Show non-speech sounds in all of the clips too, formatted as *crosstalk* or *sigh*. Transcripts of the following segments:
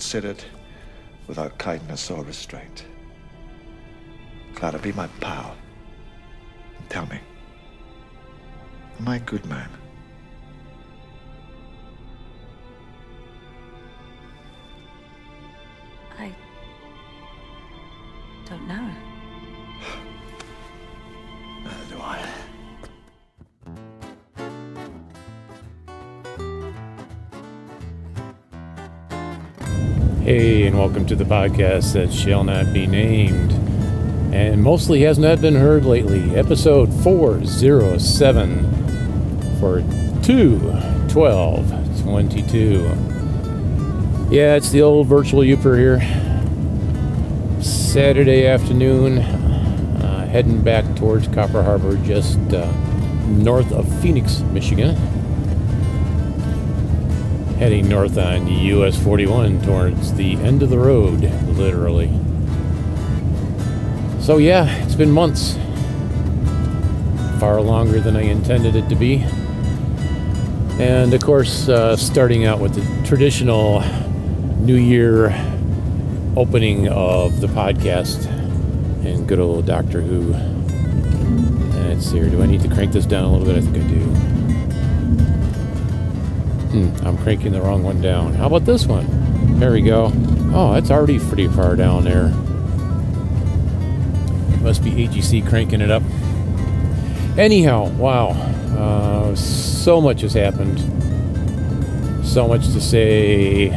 considered without kindness or restraint. Clara, be my pal. Tell me, am I a good man? I don't know. Hey, and welcome to the podcast that shall not be named and mostly has not been heard lately. Episode 407 for 2 12 22. Yeah, it's the old virtual Yooper here. Saturday afternoon, uh, heading back towards Copper Harbor, just uh, north of Phoenix, Michigan heading north on US 41 towards the end of the road, literally. So, yeah, it's been months. Far longer than I intended it to be. And of course, uh, starting out with the traditional New Year opening of the podcast and good old Doctor Who. Let's see here. Do I need to crank this down a little bit? I think I do. Hmm, I'm cranking the wrong one down. How about this one? There we go. Oh, that's already pretty far down there. Must be AGC cranking it up. Anyhow, wow. Uh, so much has happened. So much to say.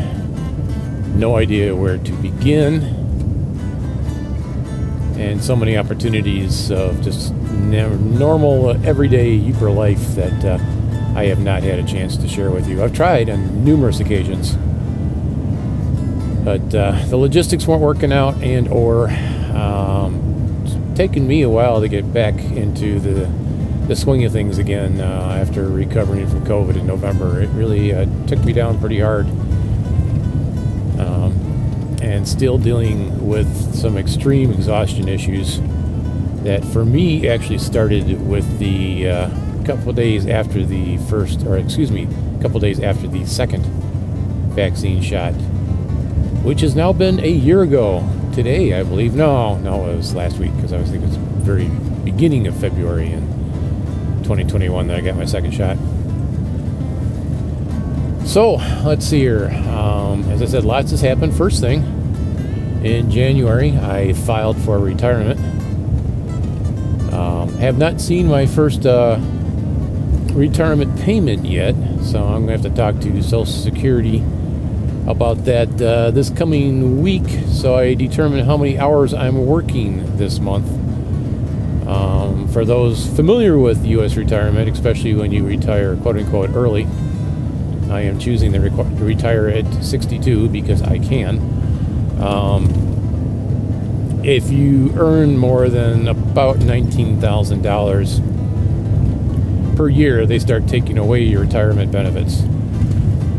No idea where to begin. And so many opportunities of just normal, uh, everyday Yooper life that. Uh, I have not had a chance to share with you. I've tried on numerous occasions, but uh, the logistics weren't working out, and or um, me a while to get back into the the swing of things again uh, after recovering from COVID in November. It really uh, took me down pretty hard, um, and still dealing with some extreme exhaustion issues that, for me, actually started with the uh, couple days after the first, or excuse me, a couple days after the second vaccine shot, which has now been a year ago today, I believe. No, no, it was last week because I was thinking it's very beginning of February in 2021 that I got my second shot. So let's see here. Um, as I said, lots has happened. First thing, in January, I filed for retirement. Um, have not seen my first uh, retirement payment yet, so I'm going to have to talk to Social Security about that uh, this coming week so I determine how many hours I'm working this month. Um, for those familiar with U.S. retirement, especially when you retire quote unquote early, I am choosing to, requ- to retire at 62 because I can. Um, if you earn more than about $19,000 per year, they start taking away your retirement benefits.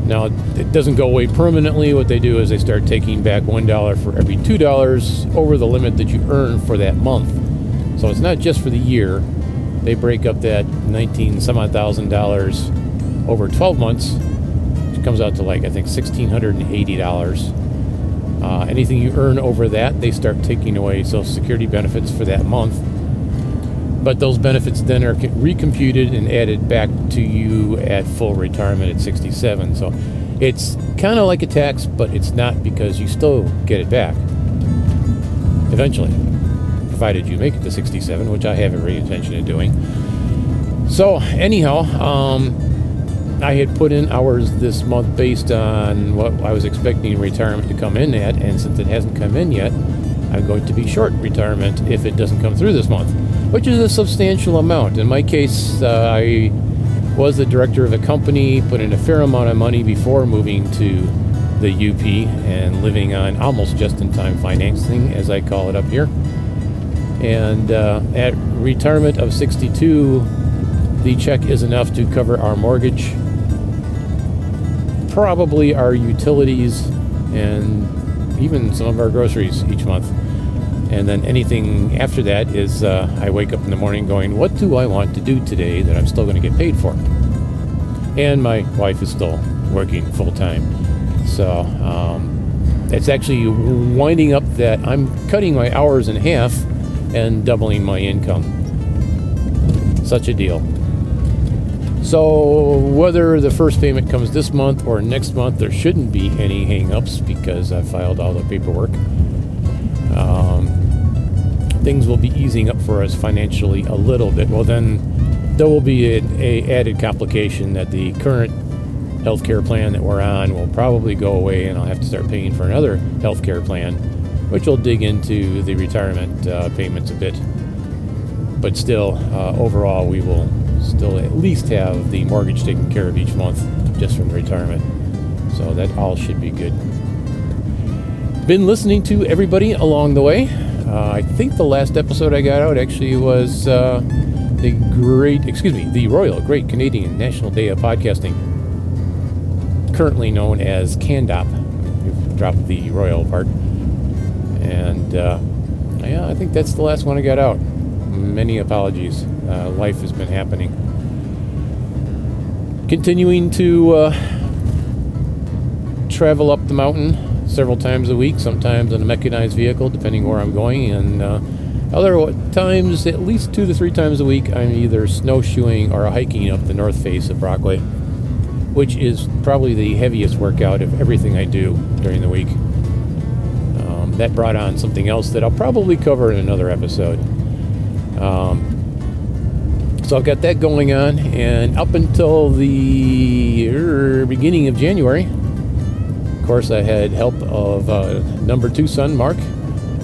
Now, it doesn't go away permanently. What they do is they start taking back $1 for every $2 over the limit that you earn for that month. So it's not just for the year. They break up that 19 some odd thousand dollars over 12 months, which comes out to like, I think, $1,680. Uh, anything you earn over that, they start taking away Social Security benefits for that month but those benefits then are recomputed and added back to you at full retirement at 67. So it's kind of like a tax, but it's not because you still get it back eventually, provided you make it to 67, which I have every intention of doing. So, anyhow, um, I had put in hours this month based on what I was expecting retirement to come in at, and since it hasn't come in yet, I'm going to be short retirement if it doesn't come through this month, which is a substantial amount. In my case, uh, I was the director of a company, put in a fair amount of money before moving to the UP and living on almost just in time financing, as I call it up here. And uh, at retirement of 62, the check is enough to cover our mortgage, probably our utilities, and even some of our groceries each month. And then anything after that is uh, I wake up in the morning going, what do I want to do today that I'm still going to get paid for? And my wife is still working full time. So um, it's actually winding up that I'm cutting my hours in half and doubling my income. Such a deal. So, whether the first payment comes this month or next month, there shouldn't be any hang-ups because I filed all the paperwork. Things will be easing up for us financially a little bit. Well, then there will be an a added complication that the current healthcare plan that we're on will probably go away, and I'll have to start paying for another healthcare plan, which will dig into the retirement uh, payments a bit. But still, uh, overall, we will still at least have the mortgage taken care of each month just from retirement. So that all should be good. Been listening to everybody along the way. Uh, I think the last episode I got out actually was uh, the great, excuse me, the Royal Great Canadian National Day of Podcasting currently known as CanDOP. We've dropped the royal part. And uh, yeah, I think that's the last one I got out. Many apologies. Uh, life has been happening. Continuing to uh, travel up the mountain several times a week, sometimes in a mechanized vehicle, depending where I'm going, and uh, other times, at least two to three times a week, I'm either snowshoeing or hiking up the north face of Brockway which is probably the heaviest workout of everything I do during the week. Um, that brought on something else that I'll probably cover in another episode. Um, so I've got that going on, and up until the er, beginning of January, of course, I had help of uh, number two son, Mark,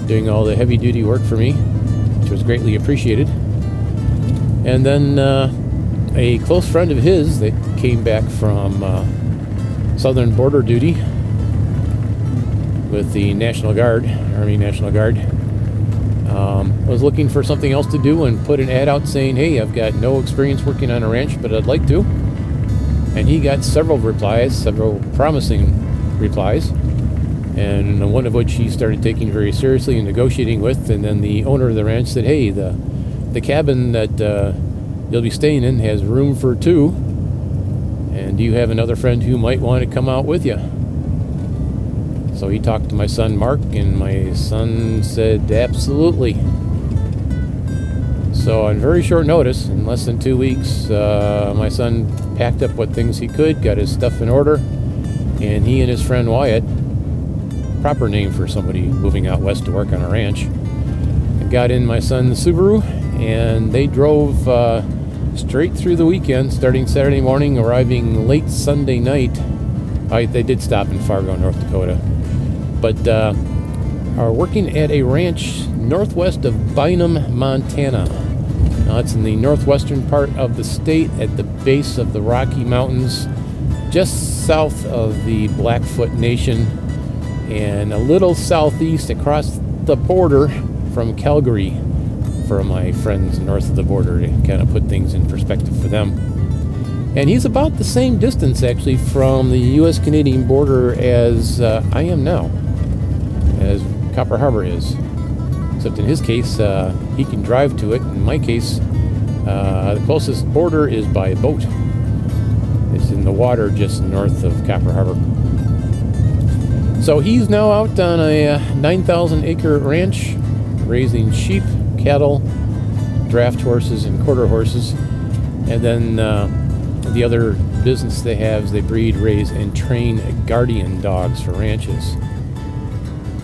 doing all the heavy duty work for me, which was greatly appreciated. And then uh, a close friend of his that came back from uh, southern border duty with the National Guard, Army National Guard. Um, was looking for something else to do and put an ad out saying, "Hey, I've got no experience working on a ranch, but I'd like to." And he got several replies, several promising replies, and one of which he started taking very seriously and negotiating with. And then the owner of the ranch said, "Hey, the the cabin that uh, you'll be staying in has room for two. And do you have another friend who might want to come out with you? So he talked to my son Mark, and my son said, Absolutely. So, on very short notice, in less than two weeks, uh, my son packed up what things he could, got his stuff in order, and he and his friend Wyatt, proper name for somebody moving out west to work on a ranch, got in my son's Subaru, and they drove. Uh, straight through the weekend, starting Saturday morning, arriving late Sunday night. I, they did stop in Fargo, North Dakota, but uh, are working at a ranch northwest of Bynum, Montana. Now, it's in the northwestern part of the state at the base of the Rocky Mountains, just south of the Blackfoot Nation, and a little southeast across the border from Calgary for my friends north of the border to kind of put things in perspective for them. And he's about the same distance, actually, from the U.S. Canadian border as uh, I am now, as Copper Harbor is. Except in his case, uh, he can drive to it. In my case, uh, the closest border is by boat. It's in the water just north of Copper Harbor. So he's now out on a uh, 9,000 acre ranch raising sheep cattle, draft horses, and quarter horses. And then uh, the other business they have is they breed, raise, and train guardian dogs for ranches.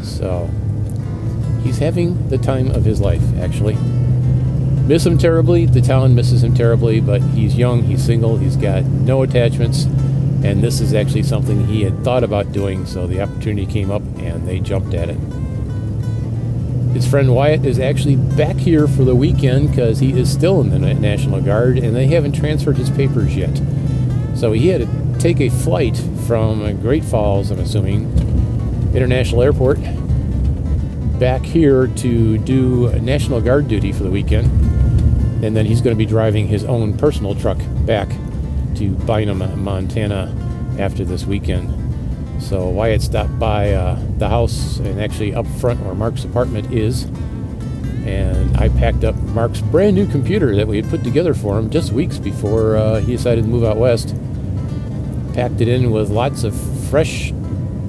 So he's having the time of his life, actually. Miss him terribly. The town misses him terribly, but he's young, he's single, he's got no attachments, and this is actually something he had thought about doing, so the opportunity came up and they jumped at it. His friend Wyatt is actually back here for the weekend because he is still in the National Guard and they haven't transferred his papers yet. So he had to take a flight from Great Falls, I'm assuming, International Airport, back here to do National Guard duty for the weekend. And then he's going to be driving his own personal truck back to Bynum, Montana after this weekend. So Wyatt stopped by uh, the house and actually up front where Mark's apartment is. And I packed up Mark's brand new computer that we had put together for him just weeks before uh, he decided to move out west. Packed it in with lots of fresh,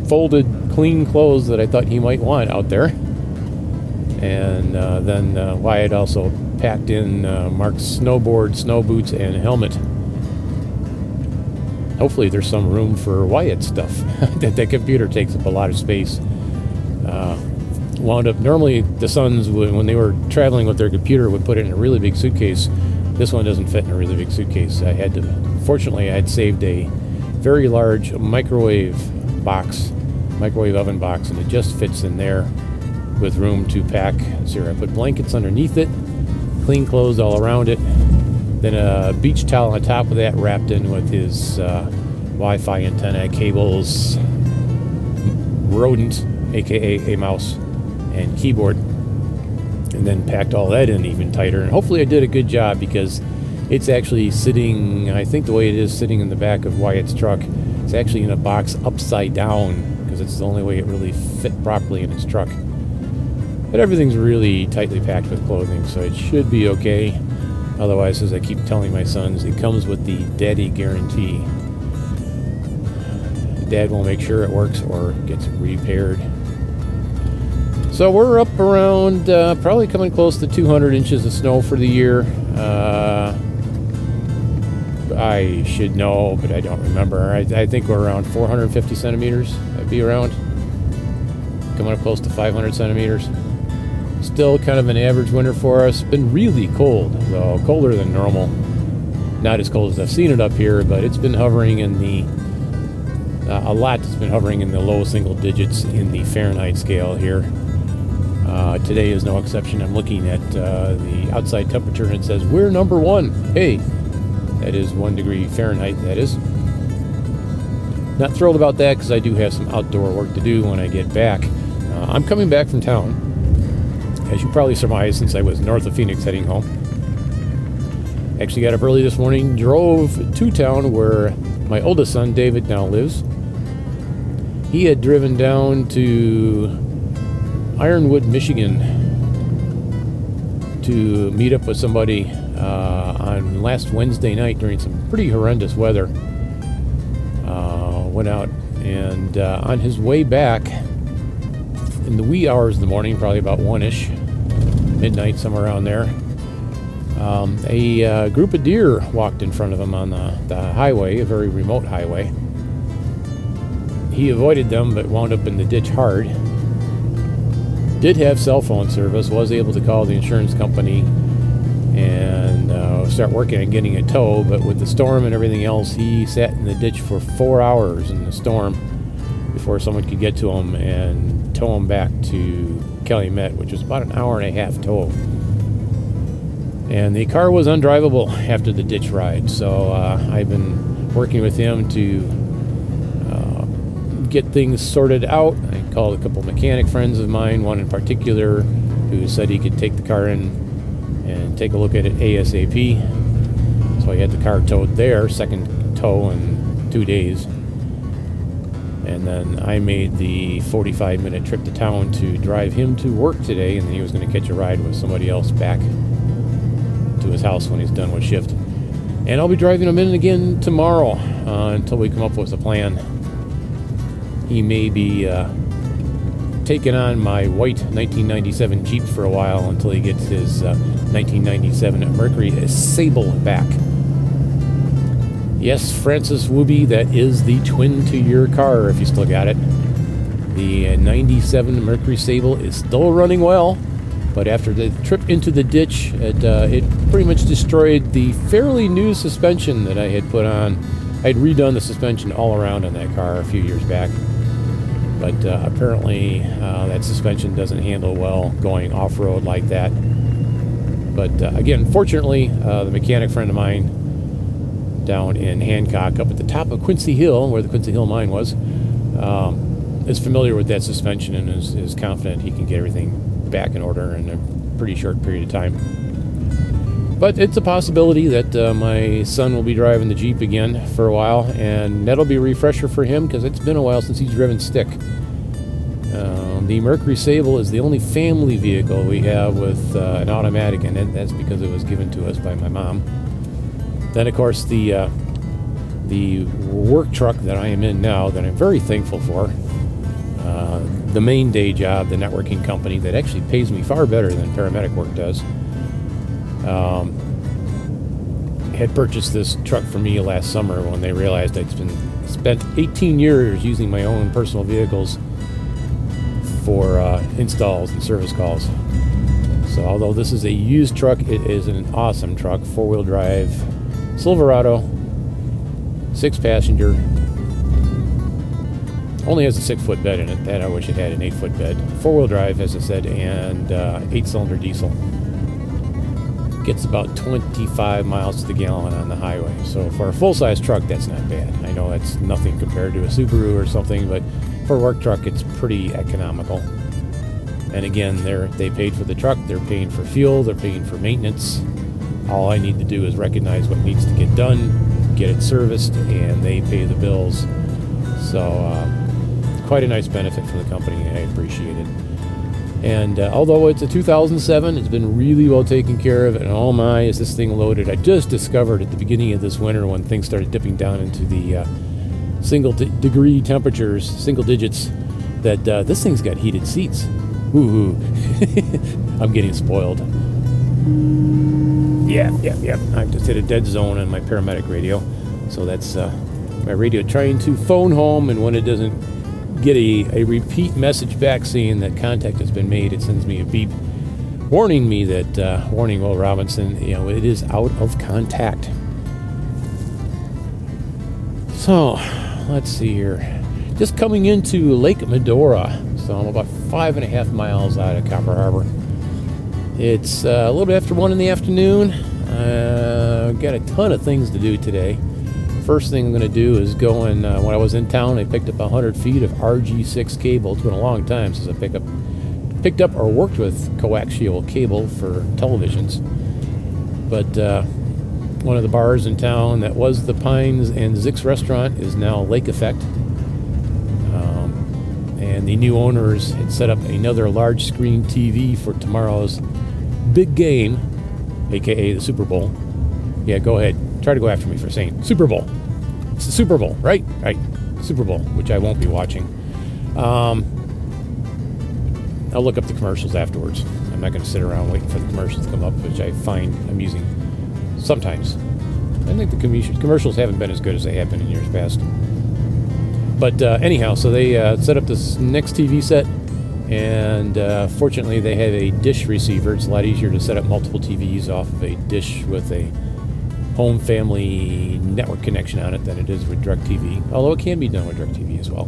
folded clean clothes that I thought he might want out there. And uh, then uh, Wyatt also packed in uh, Mark's snowboard, snow boots, and helmet. Hopefully, there's some room for Wyatt stuff. *laughs* that that computer takes up a lot of space. Uh, wound up normally the sons when they were traveling with their computer would put it in a really big suitcase. This one doesn't fit in a really big suitcase. I had to. Fortunately, I had saved a very large microwave box, microwave oven box, and it just fits in there with room to pack. So I put blankets underneath it, clean clothes all around it, then a beach towel on top of that wrapped in with his uh, Wi-Fi antenna, cables, rodent, aka a mouse, and keyboard, and then packed all that in even tighter. And hopefully I did a good job because it's actually sitting, I think the way it is sitting in the back of Wyatt's truck, it's actually in a box upside down because it's the only way it really fit properly in his truck. But everything's really tightly packed with clothing, so it should be okay. Otherwise, as I keep telling my sons, it comes with the daddy guarantee. Dad will make sure it works or gets repaired. So we're up around uh, probably coming close to 200 inches of snow for the year. Uh, I should know, but I don't remember. I, I, think we're around 450 centimeters. I'd be around coming up close to 500 centimeters. Still kind of an average winter for us. Been really cold, though, colder than normal. Not as cold as I've seen it up here, but it's been hovering in the uh, a lot. It's been hovering in the low single digits in the Fahrenheit scale here. Uh, today is no exception. I'm looking at uh, the outside temperature and it says we're number one. Hey, that is one degree Fahrenheit. That is. Not thrilled about that because I do have some outdoor work to do when I get back. Uh, I'm coming back from town as you probably surmised, since I was north of Phoenix heading home. Actually got up early this morning, drove to town where my oldest son, David, now lives. He had driven down to Ironwood, Michigan to meet up with somebody uh, on last Wednesday night during some pretty horrendous weather. Uh, went out and uh, on his way back, in the wee hours of the morning, probably about one ish, midnight, somewhere around there, um, a uh, group of deer walked in front of him on the, the highway, a very remote highway. He avoided them but wound up in the ditch hard. Did have cell phone service, was able to call the insurance company and uh, start working on getting a tow, but with the storm and everything else, he sat in the ditch for four hours in the storm before someone could get to him and tow him back to Calumet, which was about an hour and a half tow. And the car was undrivable after the ditch ride, so uh, I've been working with him to uh, get things sorted out. I called a couple mechanic friends of mine, one in particular, who said he could take the car in and take a look at it ASAP. So I had the car towed there, second tow in two days. And then I made the 45 minute trip to town to drive him to work today, and then he was going to catch a ride with somebody else back to his house when he's done with shift. And I'll be driving him in again tomorrow uh, until we come up with a plan. He may be uh, taking on my white 1997 Jeep for a while until he gets his uh, 1997 Mercury Sable back. Yes, Francis Wooby, that is the twin to your car if you still got it. The 97 Mercury Sable is still running well, but after the trip into the ditch, it, uh, it pretty much destroyed the fairly new suspension that I had put on. I had redone the suspension all around on that car a few years back, but uh, apparently uh, that suspension doesn't handle well going off road like that. But uh, again, fortunately, uh, the mechanic friend of mine down in Hancock, up at the top of Quincy Hill, where the Quincy Hill mine was, um, is familiar with that suspension and is, is confident he can get everything back in order in a pretty short period of time. But it's a possibility that uh, my son will be driving the Jeep again for a while, and that'll be a refresher for him because it's been a while since he's driven stick. Um, the Mercury Sable is the only family vehicle we have with uh, an automatic in it. That's because it was given to us by my mom. Then, of course, the uh, the work truck that I am in now, that I'm very thankful for. Uh, the main day job, the networking company that actually pays me far better than paramedic work does, um, had purchased this truck for me last summer when they realized I'd been spent 18 years using my own personal vehicles for uh, installs and service calls. So although this is a used truck, it is an awesome truck, four-wheel drive, Silverado, six passenger. Only has a six foot bed in it. That I wish it had an eight foot bed. Four wheel drive, as I said, and uh, eight cylinder diesel. Gets about 25 miles to the gallon on the highway. So for a full size truck, that's not bad. I know that's nothing compared to a Subaru or something, but for a work truck, it's pretty economical. And again, they're they paid for the truck, they're paying for fuel, they're paying for maintenance. All I need to do is recognize what needs to get done, get it serviced, and they pay the bills. So, uh, quite a nice benefit for the company, I appreciate it. And uh, although it's a 2007, it's been really well taken care of. And oh my, is this thing loaded? I just discovered at the beginning of this winter when things started dipping down into the uh, single d- degree temperatures, single digits, that uh, this thing's got heated seats. Woohoo! *laughs* I'm getting spoiled. Yeah, yeah, yeah. I've just hit a dead zone on my paramedic radio. So that's uh, my radio trying to phone home, and when it doesn't get a, a repeat message back saying that contact has been made, it sends me a beep warning me that, uh, warning Will Robinson, you know, it is out of contact. So, let's see here. Just coming into Lake Medora. So I'm about five and a half miles out of Copper Harbor. It's uh, a little bit after one in the afternoon. Uh, got a ton of things to do today. First thing I'm going to do is go and uh, when I was in town, I picked up 100 feet of RG6 cable. It's been a long time since I picked up picked up or worked with coaxial cable for televisions. But uh, one of the bars in town that was the Pines and Zix restaurant is now Lake Effect and the new owners had set up another large screen TV for tomorrow's big game, aka the Super Bowl. Yeah, go ahead. Try to go after me for saying Super Bowl. It's the Super Bowl, right? Right. Super Bowl, which I won't be watching. Um, I'll look up the commercials afterwards. I'm not going to sit around waiting for the commercials to come up, which I find amusing sometimes. I think the commercials haven't been as good as they have been in years past. But uh, anyhow, so they uh, set up this next TV set, and uh, fortunately, they have a dish receiver. It's a lot easier to set up multiple TVs off of a dish with a home family network connection on it than it is with DirecTV, although it can be done with DirecTV as well.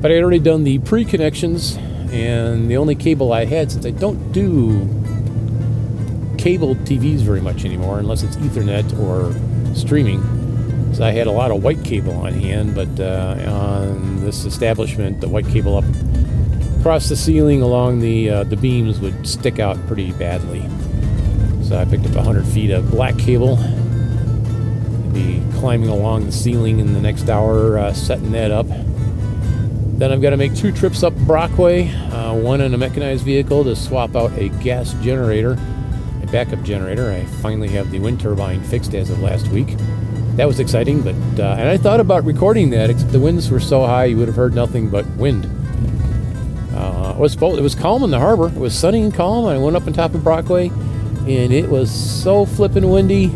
But I had already done the pre connections, and the only cable I had, since I don't do cable TVs very much anymore, unless it's Ethernet or streaming so I had a lot of white cable on hand, but uh, on this establishment, the white cable up across the ceiling along the uh, the beams would stick out pretty badly. So I picked up 100 feet of black cable. I'd be climbing along the ceiling in the next hour, uh, setting that up. Then I've got to make two trips up Brockway, uh, one in a mechanized vehicle to swap out a gas generator, a backup generator. I finally have the wind turbine fixed as of last week that was exciting. But uh, and I thought about recording that, except the winds were so high you would have heard nothing but wind. It was it was calm in the harbor. It was sunny and calm. I went up on top of Brockway, and it was so flippin' windy.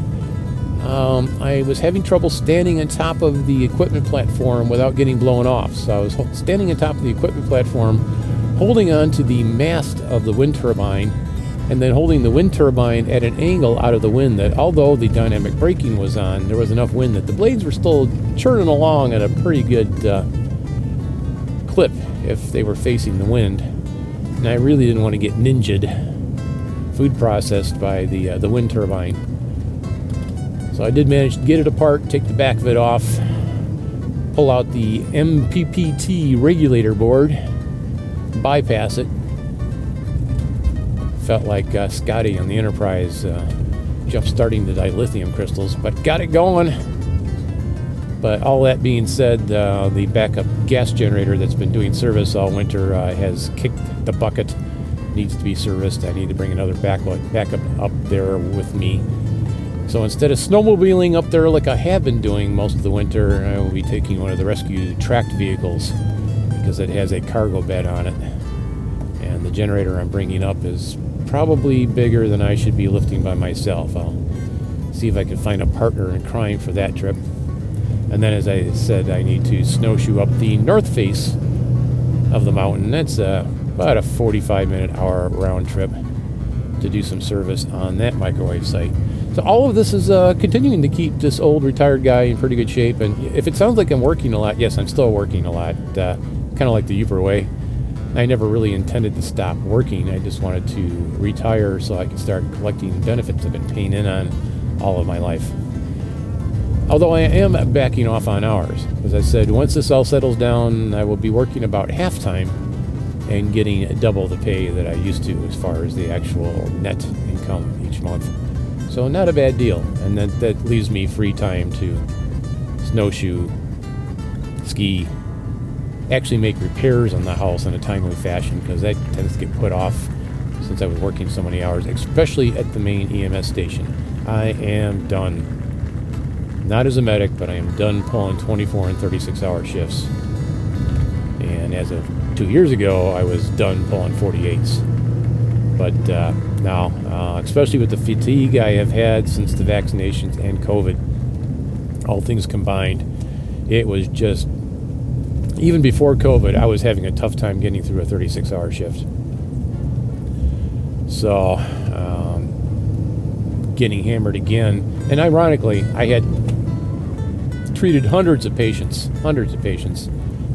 Um, I was having trouble standing on top of the equipment platform without getting blown off. So I was standing on top of the equipment platform, holding on to the mast of the wind turbine and then holding the wind turbine at an angle out of the wind that although the dynamic braking was on, there was enough wind that the blades were still churning along at a pretty good uh, clip if they were facing the wind. And I really didn't want to get ninjaed, food processed by the, uh, the wind turbine. So I did manage to get it apart, take the back of it off, pull out the MPPT regulator board, bypass it, felt like uh, Scotty on the Enterprise uh, jump starting the dilithium crystals, but got it going. But all that being said, uh, the backup gas generator that's been doing service all winter uh, has kicked the bucket. Needs to be serviced. I need to bring another backup backup up there with me. So instead of snowmobiling up there like I have been doing most of the winter, I will be taking one of the rescue tracked vehicles because it has a cargo bed on it. And the generator I'm bringing up is probably bigger than I should be lifting by myself. I'll see if I can find a partner in crime for that trip. And then, as I said, I need to snowshoe up the north face of the mountain. That's uh, about a 45 minute hour round trip to do some service on that microwave site. So all of this is uh, continuing to keep this old retired guy in pretty good shape. And if it sounds like I'm working a lot, yes, I'm still working a lot. Uh, kind of like the Yooper way. I never really intended to stop working. I just wanted to retire so I could start collecting benefits I've been paying in on all of my life. Although I am backing off on hours. As I said, once this all settles down, I will be working about half time and getting double the pay that I used to as far as the actual net income each month. So not a bad deal. And that, that leaves me free time to snowshoe, ski, actually make repairs on the house in a timely fashion because that tends to get put off since I was working so many hours, especially at the main EMS station. I am done. Not as a medic, but I am done pulling 24 and 36 hour shifts. And as of two years ago, I was done pulling 48s. But uh, now, uh, especially with the fatigue I have had since the vaccinations and COVID, all things combined, it was just even before COVID, I was having a tough time getting through a 36 hour shift. So, um, getting hammered again. And ironically, I had treated hundreds of patients, hundreds of patients,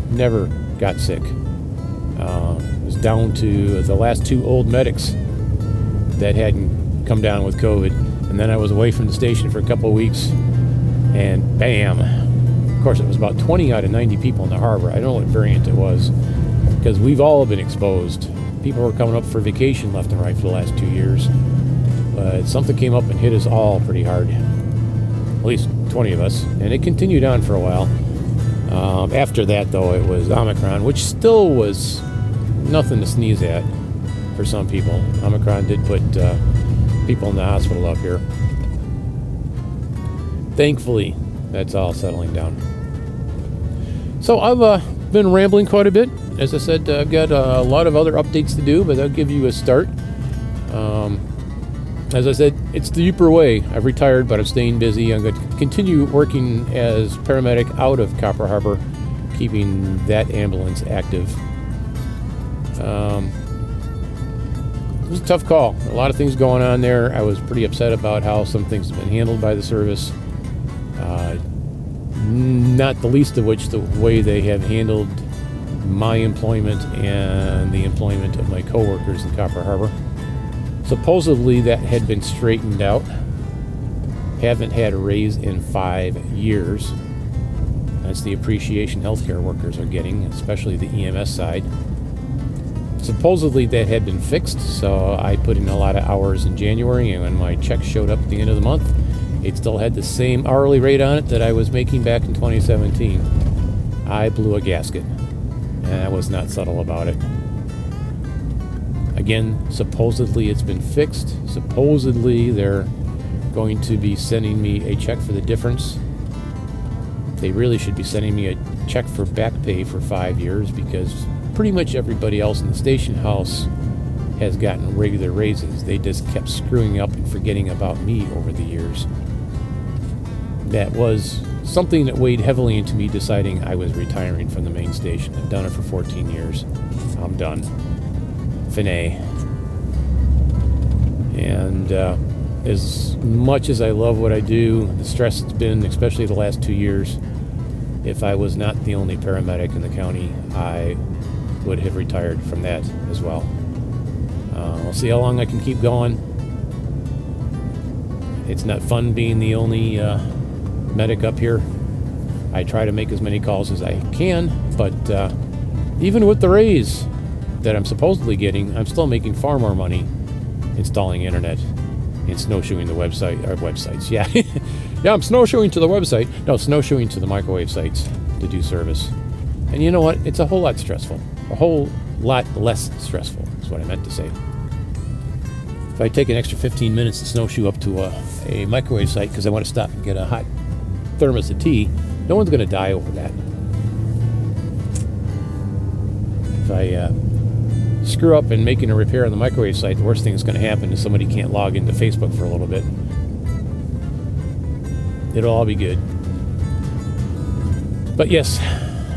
never got sick. Uh, it was down to the last two old medics that hadn't come down with COVID. And then I was away from the station for a couple of weeks, and bam, of course, it was about 20 out of 90 people in the harbor. I don't know what variant it was because we've all been exposed. People were coming up for vacation left and right for the last two years. But something came up and hit us all pretty hard. At least 20 of us. And it continued on for a while. Um, after that, though, it was Omicron, which still was nothing to sneeze at for some people. Omicron did put uh, people in the hospital up here. Thankfully, that's all settling down. So I've uh, been rambling quite a bit. As I said, I've got a lot of other updates to do, but I'll give you a start. Um, as I said, it's the Yooper way. I've retired, but I'm staying busy. I'm going to continue working as paramedic out of Copper Harbor, keeping that ambulance active. Um, it was a tough call. A lot of things going on there. I was pretty upset about how some things have been handled by the service. Uh, not the least of which the way they have handled my employment and the employment of my coworkers in Copper Harbor. Supposedly that had been straightened out. Haven't had a raise in five years. That's the appreciation healthcare workers are getting, especially the EMS side. Supposedly that had been fixed, so I put in a lot of hours in January, and when my check showed up at the end of the month, it still had the same hourly rate on it that I was making back in 2017. I blew a gasket, and I was not subtle about it. Again, supposedly it's been fixed. Supposedly they're going to be sending me a check for the difference. They really should be sending me a check for back pay for five years because pretty much everybody else in the station house has gotten regular raises. They just kept screwing up and forgetting about me over the years that was something that weighed heavily into me deciding I was retiring from the main station. I've done it for 14 years. I'm done. Finet. And uh, as much as I love what I do, the stress it's been, especially the last two years, if I was not the only paramedic in the county, I would have retired from that as well. Uh, we'll see how long I can keep going. It's not fun being the only uh, medic up here. I try to make as many calls as I can, but uh, even with the raise that I'm supposedly getting, I'm still making far more money installing internet and snowshoeing the website or websites. Yeah, *laughs* yeah, I'm snowshoeing to the website. No, snowshoeing to the microwave sites to do service. And you know what? It's a whole lot stressful. A whole lot less stressful is what I meant to say. If I take an extra 15 minutes to snowshoe up to a, a microwave site because I want to stop and get a hot thermos of tea, no one's going to die over that. If I uh, screw up in making a repair on the microwave site, the worst thing that's going to happen is somebody can't log into Facebook for a little bit. It'll all be good. But yes,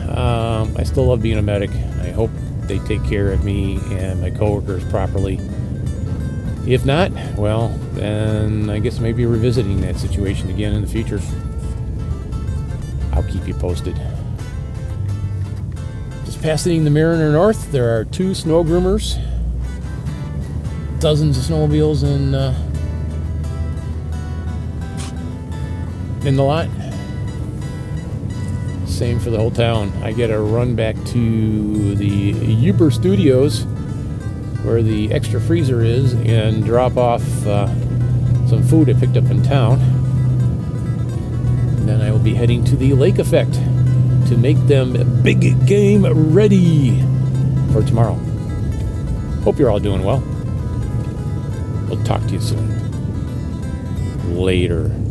um, I still love being a medic. I hope they take care of me and my coworkers properly. If not, well, then I guess maybe revisiting that situation again in the future. I'll keep you posted. Passing the Mariner North, there are two snow groomers, dozens of snowmobiles in uh, in the lot. Same for the whole town. I get a run back to the Yooper Studios where the extra freezer is and drop off uh, some food I picked up in town. And then I will be heading to the Lake Effect to make them big game ready for tomorrow. Hope you're all doing well. We'll talk to you soon. Later.